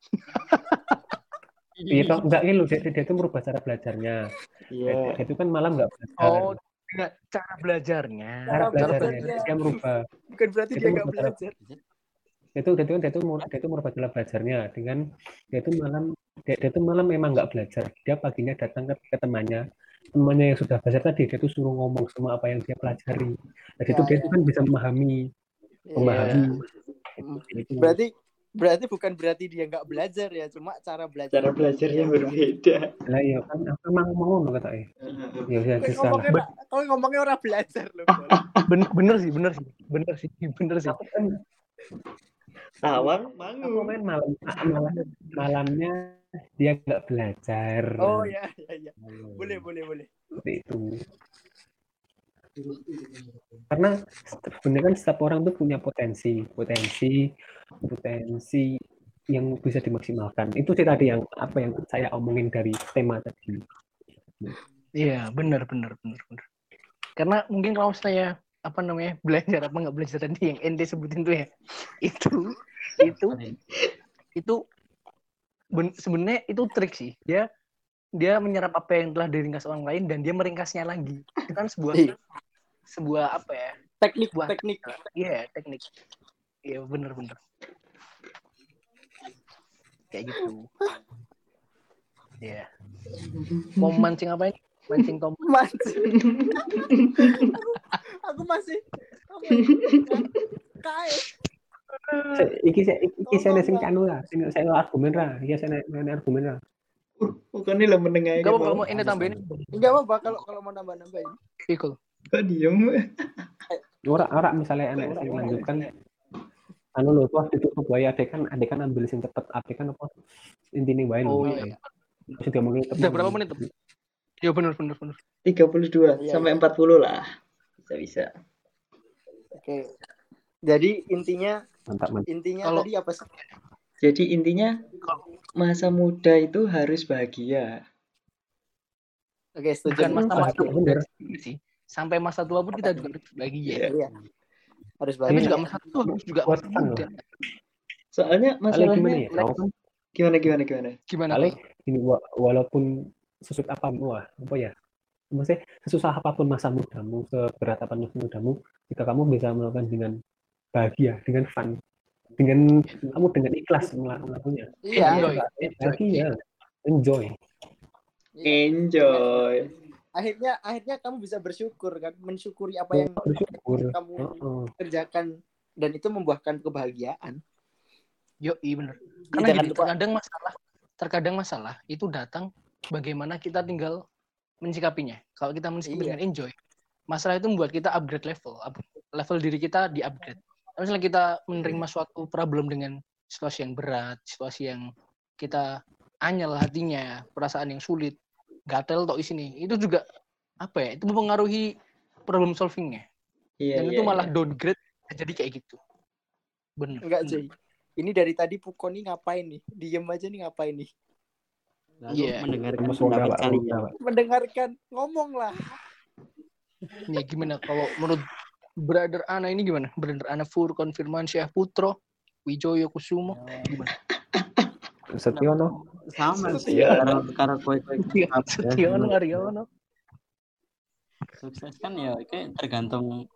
[LAUGHS] iya Pak, nggak gitu dia, dia tuh merubah cara belajarnya Iya. tuh kan malam nggak belajar Oh, nggak cara belajarnya. cara cara belajarnya belajarnya. dia merubah Bukan berarti Itu dia nggak merubah cara- belajar. dia tuh dia tuh dia mur- dia tuh merubah cara belajarnya dengan dia tuh malam dia, dia tuh malam memang nggak belajar dia paginya datang ke, ke temannya temannya yang sudah belajar tadi dia tuh suruh ngomong semua apa yang dia pelajari dan itu Ya, dia ya. tuh kan bisa memahami memahami Hmm. Itu. Berarti berarti bukan berarti dia nggak belajar ya, cuma cara belajar. Cara belajarnya berbeda. lah iya kan aku emang eh ya udah Kayak susah lah ngomongnya ra- kalau ngomongnya orang belajar loh. [LAUGHS] Bener, bener sih, bener sih, bener sih, [LAUGHS] bener sih. aku kan Tawang aku mangu. kan malam malam malamnya dia nggak belajar Oh ya, ya, ya. Boleh, boleh, boleh. seperti itu karena sebenarnya kan setiap orang tuh punya potensi potensi potensi yang bisa dimaksimalkan itu sih tadi yang apa yang saya omongin dari tema tadi Iya, bener, bener, bener, bener. Karena mungkin kalau saya apa namanya belajar apa nggak belajar tadi yang ente sebutin tuh ya [LAUGHS] itu itu itu ben- sebenarnya itu trik sih dia dia menyerap apa yang telah diringkas orang lain dan dia meringkasnya lagi itu kan sebuah Iya. sebuah apa ya Teknik, Wah. teknik. iya teknik iya bener bener kayak gitu iya mau mancing apa ini mancing tom Mancing. aku masih? KS. iki saya iki saya sing kanu lah sing saya argumen lah iki saya nek argumen lah Bukannya lah menengah Gak apa-apa, mau ini tambahin. Enggak apa-apa kalau kalau mau nambah-nambahin. Pikul. Kok diem? ora ora misalnya anak sing lanjutkan anu lho tuh ditutup wae adek kan adek kan ambil sing cepet adek kan apa intine wae Oh, iya. Diomongin cepet. Udah berapa menit? Tem? Ya bener bener bener. 32 Iya, sampai 40 lah. Bisa bisa. Oke. Jadi intinya Mantap mantap. intinya Kalau- tadi apa sih? Jadi intinya masa muda itu harus bahagia. Oke, setuju. Bukan masa-masa Bahagia, muda sih. Sampai masa tua pun kita juga harus lagi ya. Harus Tapi bahagia. juga masa tua harus juga fun muda. Soalnya Kali gimana masalahnya ya? Kan gimana gimana gimana. Gimana? Kal? ini wa- walaupun sesulit apa wah apa ya maksudnya sesusah apa pun masa mudamu seberat apa masa mudamu jika kamu bisa melakukan dengan bahagia dengan fun dengan kamu dengan ikhlas melakukan melakukannya Iya. Enjoy. enjoy iya. Enjoy. Akhirnya akhirnya kamu bisa bersyukur kan, mensyukuri apa yang bersyukur kamu Heeh. kerjakan dan itu membuahkan kebahagiaan. Yo, iya bener. Jangan Karena gini, lupa. terkadang masalah, terkadang masalah itu datang bagaimana kita tinggal mensikapinya. Kalau kita mensikapi Iya. dengan enjoy, masalah itu membuat kita upgrade level, up- level diri kita di upgrade. Misalnya kita menerima suatu problem dengan situasi yang berat, situasi yang kita anyel hatinya, perasaan yang sulit, gatel tok di sini, itu juga apa ya? Itu mempengaruhi problem solvingnya. Iya, Dan iya, itu malah iya. downgrade jadi kayak gitu. Bener. Enggak, cuy. Ini dari tadi Puko nih ngapain nih? Diem aja nih ngapain nih? Lalu Iya. mendengarkan pendapat Pak, kalian. Mendengarkan ngomong lah. Ya gimana kalau menurut Brother Ana ini gimana? Brother Ana Fur Konfirmansyah Putro Wijoyo Kusumo gimana? Setiono Sama sih. Karo karo kowe kowe Setiono Aryono. sukses kan ya itu tergantung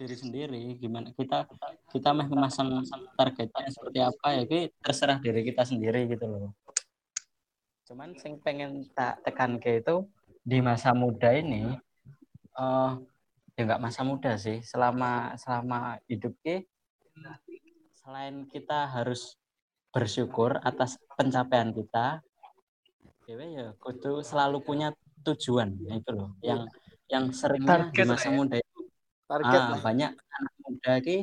diri sendiri gimana kita kita mah memasang targetnya seperti apa ya itu terserah diri kita sendiri gitu loh cuman sing pengen tak tekan ke itu di masa muda ini eh ya nggak masa muda sih selama selama hidup ke selain kita harus bersyukur atas pencapaian kita. Dewe ya kudu selalu punya tujuan ya itu loh. Yang yang seringnya di Target lah masa ya. muda itu. Target ah, lah. banyak anak muda ki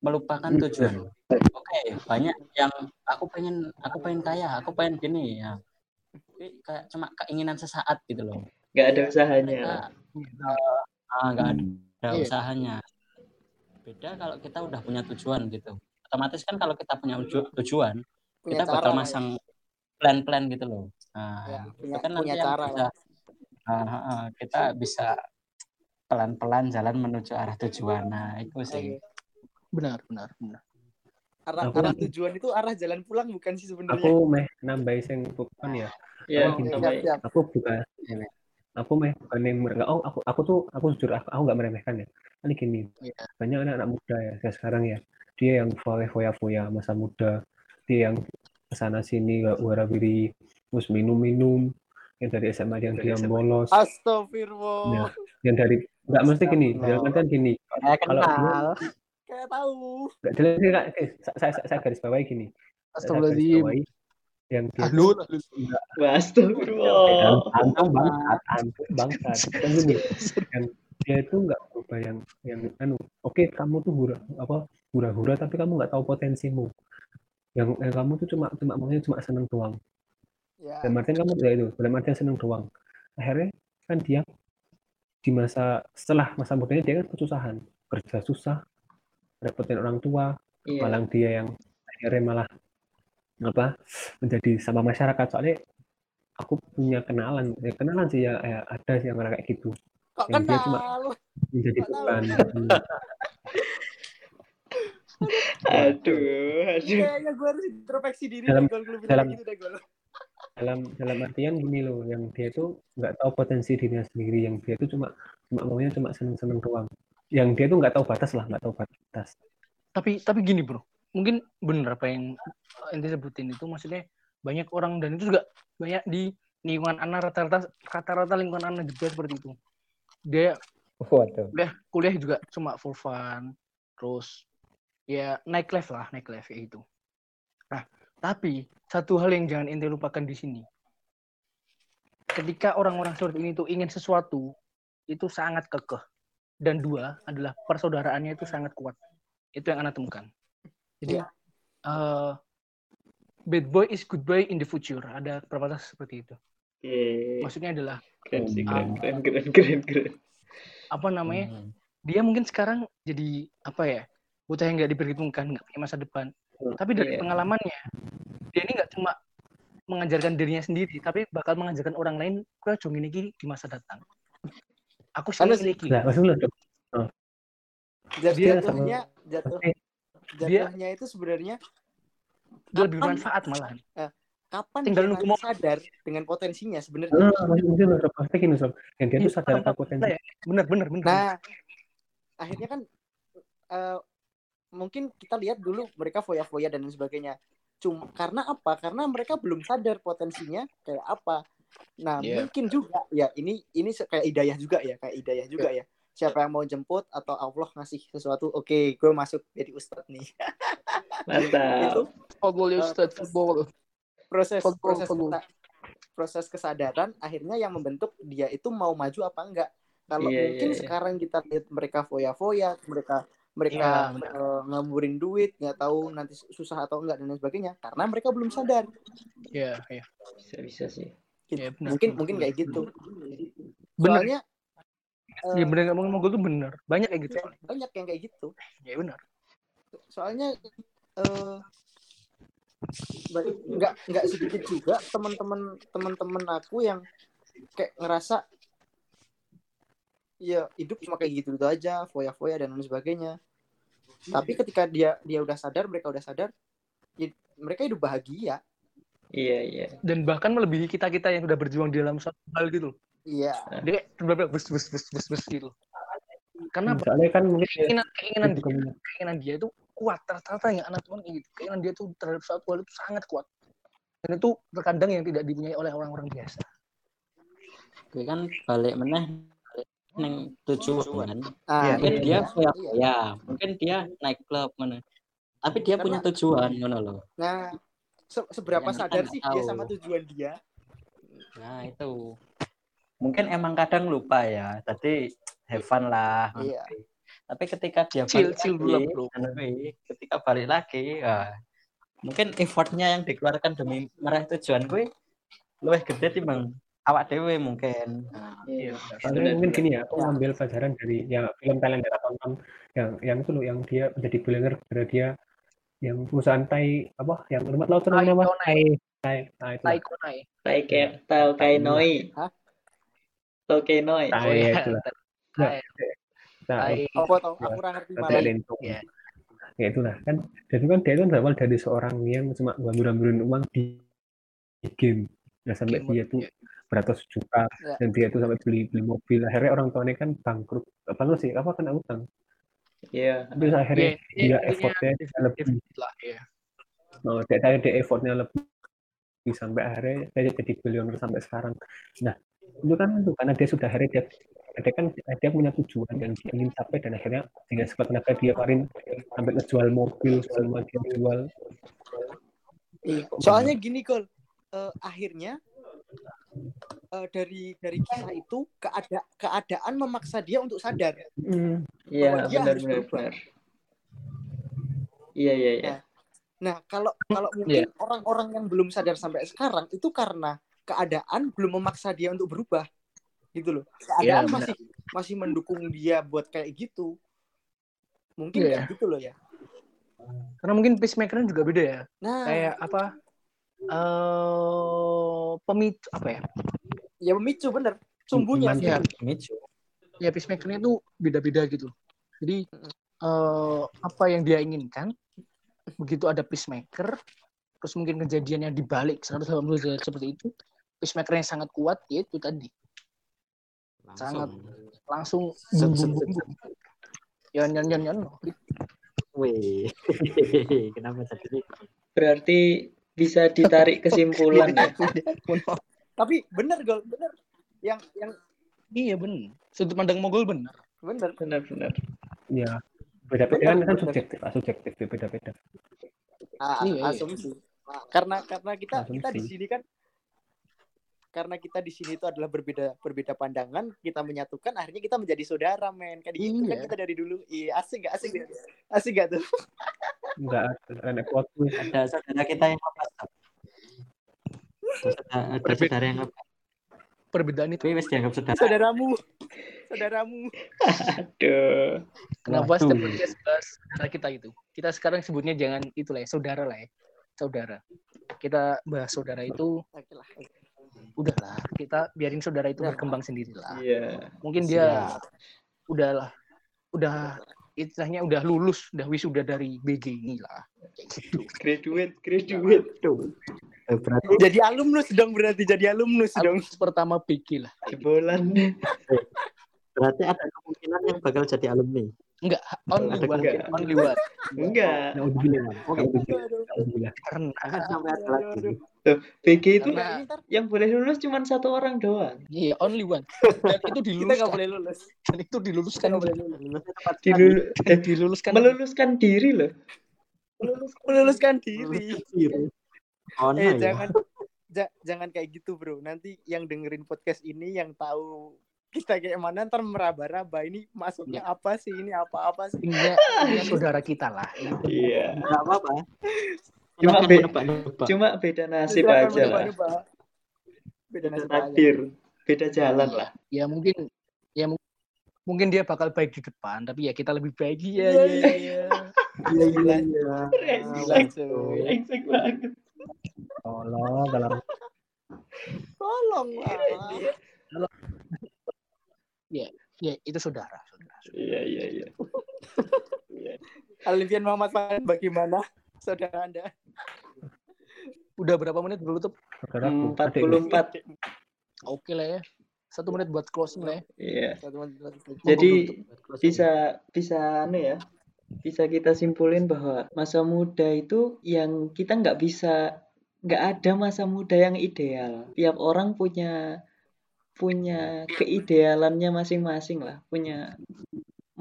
melupakan tujuan. Oke banyak yang aku pengen aku pengen kaya aku pengen gini ya. Tapi kayak cuma keinginan sesaat gitu loh. Nggak ada usahanya. mereka eh, ah nggak ada Iya. usahanya. Beda kalau kita udah punya tujuan gitu otomatis kan kalau kita punya uju- tujuan Punya kita cara bakal ya. masang plan-plan gitu loh nah Ya, itu punya, kan nanti punya yang cara bisa ah, ah, ah, kita bisa pelan-pelan jalan menuju arah tujuan. Nah, itu sih. Benar, benar, benar. Arah, Aku- arah tujuan itu arah jalan pulang bukan sih sebenarnya. Aku meh nambahi sing bukan ya. Ya, Oh, siap, siap. Aku bukan aku meh bukan yang mere- oh aku aku tuh aku jujur aku, aku nggak meremehkan ya. Ini gini, Iya. banyak anak-anak muda ya sekarang ya. Dia yang foya-foya masa muda, dia yang ke sana sini nggak warawiri, terus minum-minum, yang dari SMA yang dia bolos, Astagfirullah. Ya. yang dari nggak mesti gini, dalam artian gini. Saya Kalau kenal. Kayak tahu. Nggak jelas sih, Kak. Eh, saya, saya, saya garis bawahi gini. Astagfirullahaladzim. yang dia halus. Wah, Astagfirullah. antum bangsat, antum bangsat. Kan [LAUGHS] yang dia itu nggak berubah yang yang anu. Oke, kamu tuh hura apa hura-hura tapi kamu nggak tahu potensimu. Yang, yang kamu tuh cuma cuma maunya cuma seneng doang. Ya. Dalam artian kamu ya itu, dalam artian seneng doang. Akhirnya kan dia di masa setelah masa mudanya dia kan kesusahan, kerja susah, repotin orang tua, Iya. malah dia yang akhirnya malah apa menjadi sama masyarakat soalnya aku punya kenalan ya kenalan sih ya, ya ada sih yang kayak gitu Kok yang dia cuma kenal? menjadi beban [LAUGHS] Aduh, aduh. Kayaknya gue harus introspeksi diri Dalam- bilang dalam- gitu deh gue. dalam dalam artian gini loh yang dia itu nggak tahu potensi dirinya sendiri yang dia itu cuma cuma maunya cuma seneng seneng doang yang dia tuh nggak tahu batas lah nggak tahu batas Tapi tapi gini bro, mungkin bener apa yang ente sebutin itu maksudnya banyak orang dan itu juga banyak di lingkungan anak rata-rata rata-rata lingkungan anak juga seperti itu. Dia Waduh. kuliah kuliah juga cuma for fun, terus ya naik life lah naik life ya itu. Nah tapi satu hal yang jangan ente lupakan di sini, ketika orang-orang seperti ini tuh ingin sesuatu itu sangat kekeh dan dua adalah persaudaraannya itu sangat kuat. Itu yang anak temukan. Jadi Iya. eh, bad boy is good boy in the future. Ada perbatas seperti itu. Oke. Maksudnya adalah Keren sih, keren, keren, keren, keren, keren. apa namanya? Hmm. Dia mungkin sekarang jadi apa ya? Bocah yang nggak diperhitungkan, nggak punya masa depan. Tapi dari Iya. pengalamannya, dia ini nggak cuma mengajarkan dirinya sendiri, tapi bakal mengajarkan orang lain ke ini gini di masa datang. Aku sih Harus- miliki. nah maksudnya Jat- Dia Jatuhnya, jatuh. Dia- jatuhnya itu sebenarnya Dia lebih bermanfaat malahan. kapan Tinggal dia nunggu momen. sadar dengan potensinya sebenarnya. nah, maksudnya Sob, pasti gini sob yang dia tuh Iya, sadar akan potensi. Bener, bener, bener. Nah, akhirnya kan eh, mungkin kita lihat dulu mereka foya-foya dan lain sebagainya. Cuma karena apa? Karena mereka belum sadar potensinya kayak apa. Nah, Iya. mungkin juga ya ini ini kayak hidayah juga ya, kayak hidayah juga ya. Siapa yang mau jemput atau Allah ngasih sesuatu, oke, gue masuk jadi ustadz nih. [LAUGHS] Mantap. Itu Football Eh, Ustaz, football. proses Football, proses football. kesa- proses kesadaran akhirnya yang membentuk dia itu mau maju apa enggak. Kalau Iya, mungkin iya, iya. sekarang kita lihat mereka foya-foya, mereka mereka benar. eh, ngaburin duit, nggak tahu nanti susah atau enggak dan lain sebagainya karena mereka belum sadar. Iya, iya. Bisa, bisa sih. Gitu. Iya, benar. mungkin mungkin kayak gitu. Bener. Soalnya eh, Iya bener ngomong gue tuh bener. Banyak kayak gitu. banyak yang kayak gitu. Ya benar. Soalnya eh ba- nggak nggak sedikit juga teman-teman teman-teman aku yang kayak ngerasa ya hidup cuma kayak gitu gitu aja foya-foya dan lain sebagainya tapi ketika dia dia udah sadar mereka udah sadar ya, mereka hidup bahagia Iya, iya. Dan bahkan melebihi kita kita yang sudah berjuang di dalam suatu hal gitu. loh. iya Dia kayak bener-bener bus bus bus bus bus gitu. Karena apa? soalnya kan mungkin keinginan keinginan dia, keinginan dia itu kuat rata-rata yang anak tuan kayak gitu. Keinginan dia tuh terhadap suatu hal itu sangat kuat. Dan itu terkadang yang tidak dipunyai oleh orang-orang biasa. Gue kan balik meneh neng tujuan. ah, Mungkin iya, dia iya. ya, ya, mungkin dia naik klub mana. Tapi dia Karena- punya tujuan ngono loh. nah se- seberapa Yang kita sadar sih dia tahu. sama tujuan dia Nah, itu. Mungkin emang kadang lupa ya. Tadi have fun lah. Iya. Tapi ketika dia Chill, balik chill dulu, lagi, kuwi, ketika balik lagi, ya, mungkin effortnya yang dikeluarkan demi meraih tujuan gue luwih gede timbang awak dewe mungkin. Nah, Iya. Soalnya mungkin gini ya, Ya. aku ngambil pelajaran dari yang film Thailand yang tonton yang yang itu loh yang dia menjadi billionaire gara dia yang perusahaan Thai apa yang rumput laut itu namanya. Thai. Tai kayak tau kai noi. Hah? Tau kai noi. Thai Oh, iya. itu lah. Nah, Ayo. nah, Ayo. Apa tau? Ya, Aku kurang ngerti ada malah. Lento. Ya. Ya itulah kan. Jadi kan dia itu berawal dari seorang yang cuma ngambil-ngambilin uang di, di game. Nah sampai Game, dia tuh ya. Beratus juta Ya. dan dia tuh sampai beli beli mobil. Akhirnya orang tuanya kan bangkrut. Bangkrut sih apa kena utang. Iya. Tapi akhirnya Ya, dia intinya effortnya lebih defisit lah ya. oh, dia, dia, effortnya lebih sampai akhirnya dia jadi bilioner sampai sekarang. Nah itu kan itu karena dia sudah akhirnya dia dia kan dia punya tujuan yang dia ingin capai dan akhirnya dengan sekuat tenaga dia kemarin sampai ngejual mobil semua dia jual Iya. Soalnya gini kol, Eh, akhirnya eh, dari dari kisah itu keada keadaan memaksa dia untuk sadar. Hmm, Iya, Bahwa dia benar harus benar berubah. benar. Iya, iya, iya. Nah, kalau kalau mungkin orang-orang yang belum sadar sampai sekarang itu karena keadaan belum memaksa dia untuk berubah. Gitu loh. Iya, Keadaan benar. masih masih mendukung dia buat kayak gitu. Mungkin Iya. kayak gitu loh ya. Karena mungkin pacemaker juga beda ya. Nah, Kayak apa? Eh pemicu apa ya? ya memicu bener. Sumbunya. Ya, Micu. ya pacemaker itu beda-beda gitu. Jadi eh apa yang dia inginkan begitu ada pacemaker terus mungkin kejadian yang dibalik 180 derajat seperti itu pacemaker yang sangat kuat ya itu tadi Sangat. langsung bum bum. ya nyan nyan nyan Wih. [LAUGHS] Kenapa jadi Berarti bisa ditarik kesimpulan ya. Tapi bener gol, bener. Yang yang iya bener sudut pandang mogol bener bener. Benar benar. ya beda-beda kan, kan subjektif ah, subjektif ya, beda-beda Ah, Iya, iya. asumsi. Karena karena kita kita di Asumsi. sini kan karena kita di sini itu adalah berbeda berbeda pandangan, kita menyatukan akhirnya kita menjadi saudara, men. Kan gitu kan Iya. kita dari dulu. Iya, asik gak asik gak? Asik gak tuh? [LAUGHS] enggak ada kuat tuh ada saudara kita yang lepas? Sob? Ada saudara, yang lepas. perbedaan itu wis dianggap saudara. Saudaramu. Saudaramu. Aduh. kenapa setiap podcast bahas saudara kita itu kita sekarang sebutnya jangan itu lah ya saudara lah ya saudara kita bahas saudara itu Oke udahlah kita biarin saudara itu berkembang sendiri lah Iya. mungkin dia udahlah udah istilahnya udah lulus udah wisuda dari BG ini lah gitu Graduate, graduate. Tuh. Eh, Berarti Jadi alumnus dong berarti jadi alumnus dong. Alumnus pertama BG lah Jebolan. berarti ada kemungkinan yang bakal jadi alumni. Enggak only one enggak. only one Enggak. bilang Oke. bilang karena Akan sampai ada lagi. Itu Karena- Ini ntar yang boleh lulus cuma satu orang doang. iya only one dan itu kita diluluskan nggak boleh lulus. dan itu diluluskan Kita boleh lulus. Dilulu- eh, diluluskan meluluskan diri loh. Melulus- meluluskan diri. Diri. Oh, no, Eh ya. jangan ja- jangan kayak gitu bro. Nanti yang dengerin podcast ini yang tahu kita kayak mana ntar meraba-raba ini maksudnya apa sih ini apa-apa sih. intinya intinya saudara kita lah Iya. Nggak apa-apa. Cuma be-. Cuma beda nasib aja lah. Beda Beda nasib aja. takdir. Beda jalan lah. ya mungkin ya mu- mungkin dia bakal baik di depan tapi ya kita lebih baik Iya ya iya iya. Iya, iya, iya. Brengsek banget. tolong kalau Tolong lah. ya itu saudara, saudara. Iya iya iya. Alfian Muhammad Fan bagaimana saudara Anda? udah berapa menit dulu tuh saudaraku adikku 44. oke lah ya satu menit buat closing lah ya Iya. Satu menit, satu menit. Jadi Closing. bisa bisa anu ya bisa kita simpulin bahwa masa muda itu yang kita nggak bisa nggak ada masa muda yang ideal tiap orang punya punya keidealannya masing-masing lah punya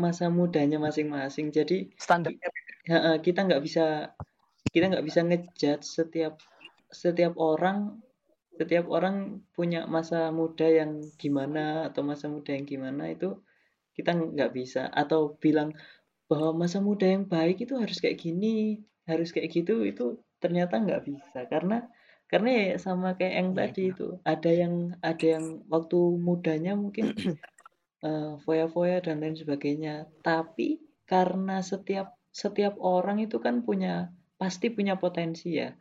masa mudanya masing-masing. Jadi standarnya eh, kita nggak bisa kita nggak bisa ngejudge setiap setiap orang setiap orang punya masa muda yang gimana atau masa muda yang gimana itu kita nggak bisa. Atau bilang bahwa masa muda yang baik itu harus kayak gini harus kayak gitu itu ternyata nggak bisa. Karena karena ya sama kayak yang Iya, tadi itu ada yang ada yang waktu mudanya mungkin [CLEARS THROAT] eh, foya-foya dan lain sebagainya. Tapi karena setiap setiap orang itu kan punya pasti punya potensi ya.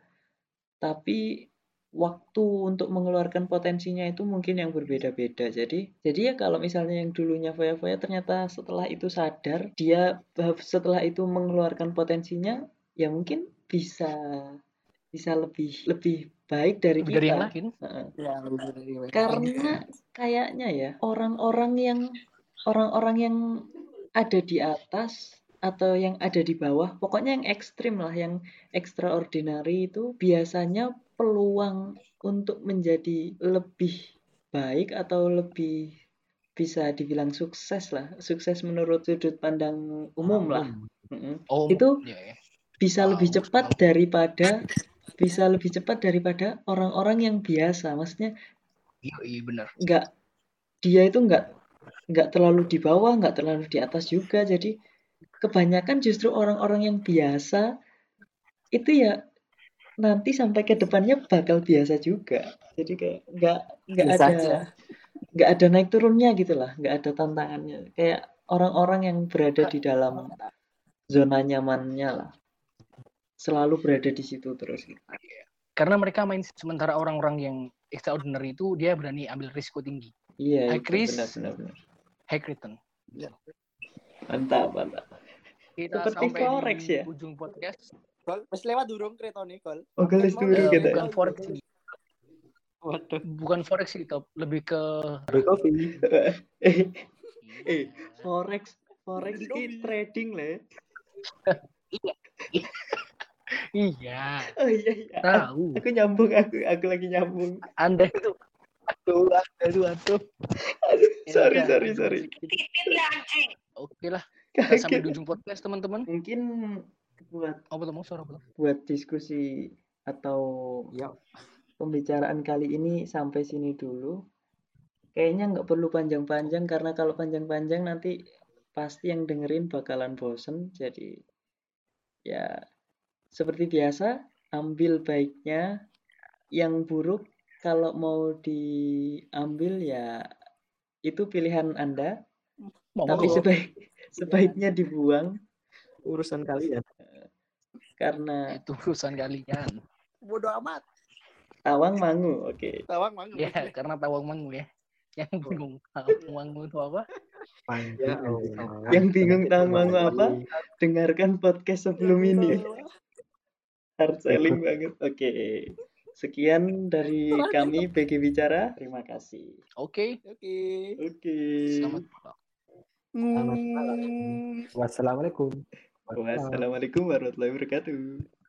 Tapi waktu untuk mengeluarkan potensinya itu mungkin yang berbeda-beda. Jadi, jadi ya kalau misalnya yang dulunya foya-foya ternyata setelah itu sadar, dia setelah itu mengeluarkan potensinya, ya mungkin bisa bisa lebih lebih baik dari kita. yang lain. Heeh. Ya, dari WK. Karena kayaknya ya orang-orang yang orang-orang yang ada di atas atau yang ada di bawah, pokoknya yang ekstrim lah, yang extraordinary itu biasanya peluang untuk menjadi lebih baik atau lebih bisa dibilang sukses lah, sukses menurut sudut pandang umum lah. Oh, Itu iya. bisa Wow, lebih cepat daripada bisa lebih cepat daripada orang-orang yang biasa. Maksudnya Iya, iya benar. nggak dia itu nggak nggak terlalu di bawah, nggak terlalu di atas juga. Jadi kebanyakan justru orang-orang yang biasa itu ya nanti sampai ke depannya bakal biasa juga. Jadi kayak nggak nggak ada aja. nggak ada naik turunnya gitu lah, nggak ada tantangannya. Kayak orang-orang yang berada di dalam zona nyamannya lah, selalu berada di situ terus. gitu. Karena mereka main sementara orang-orang yang extraordinary itu dia berani ambil risiko tinggi. Iya, High risk. benar-benar benar. High return. Mantap, mantap. Kita Seperti sampai forex di ya? ujung podcast. Gol, wis lewat durung kereta nih, Gol. Oh, gelis dulu Eh, kita. bukan forex. Waduh. Bukan forex sih, Top. Lebih ke Beli kopi. eh, eh, forex, forex ini trading lah. ya. Iya, Oh iya iya. tahu. Aku nyambung, aku aku lagi nyambung. Anda itu aduh, aduh. Aduh, Ya sorry udah, sorry sorry. Oke lah, kita sampai di ujung podcast, teman-teman. Mungkin buat Apa tuh mau suara tuh? buat diskusi atau Ya. pembicaraan kali ini sampai sini dulu. Kayaknya nggak perlu panjang-panjang karena kalau panjang-panjang nanti pasti yang dengerin bakalan bosen. Jadi ya seperti biasa ambil baiknya, yang buruk kalau mau diambil ya itu pilihan Anda. Mau Tapi mau. sebaik [LAUGHS] sebaiknya dibuang Urusan kalian. karena itu urusan kalian. Bodoh amat. tawang mangu. Oke. Tawang mang. Ya, karena tawang mangu ya. Yang bingung [LAUGHS] tawang mangu itu apa? Ya. Yang bingung tawang mangu apa? Dengarkan podcast sebelum ini. Hard selling banget. Oke. Sekian dari kami BG Bicara. Terima kasih. Oke, Oke. Oke. selamat malam. Wassalamualaikum. Wassalamualaikum warahmatullahi wabarakatuh.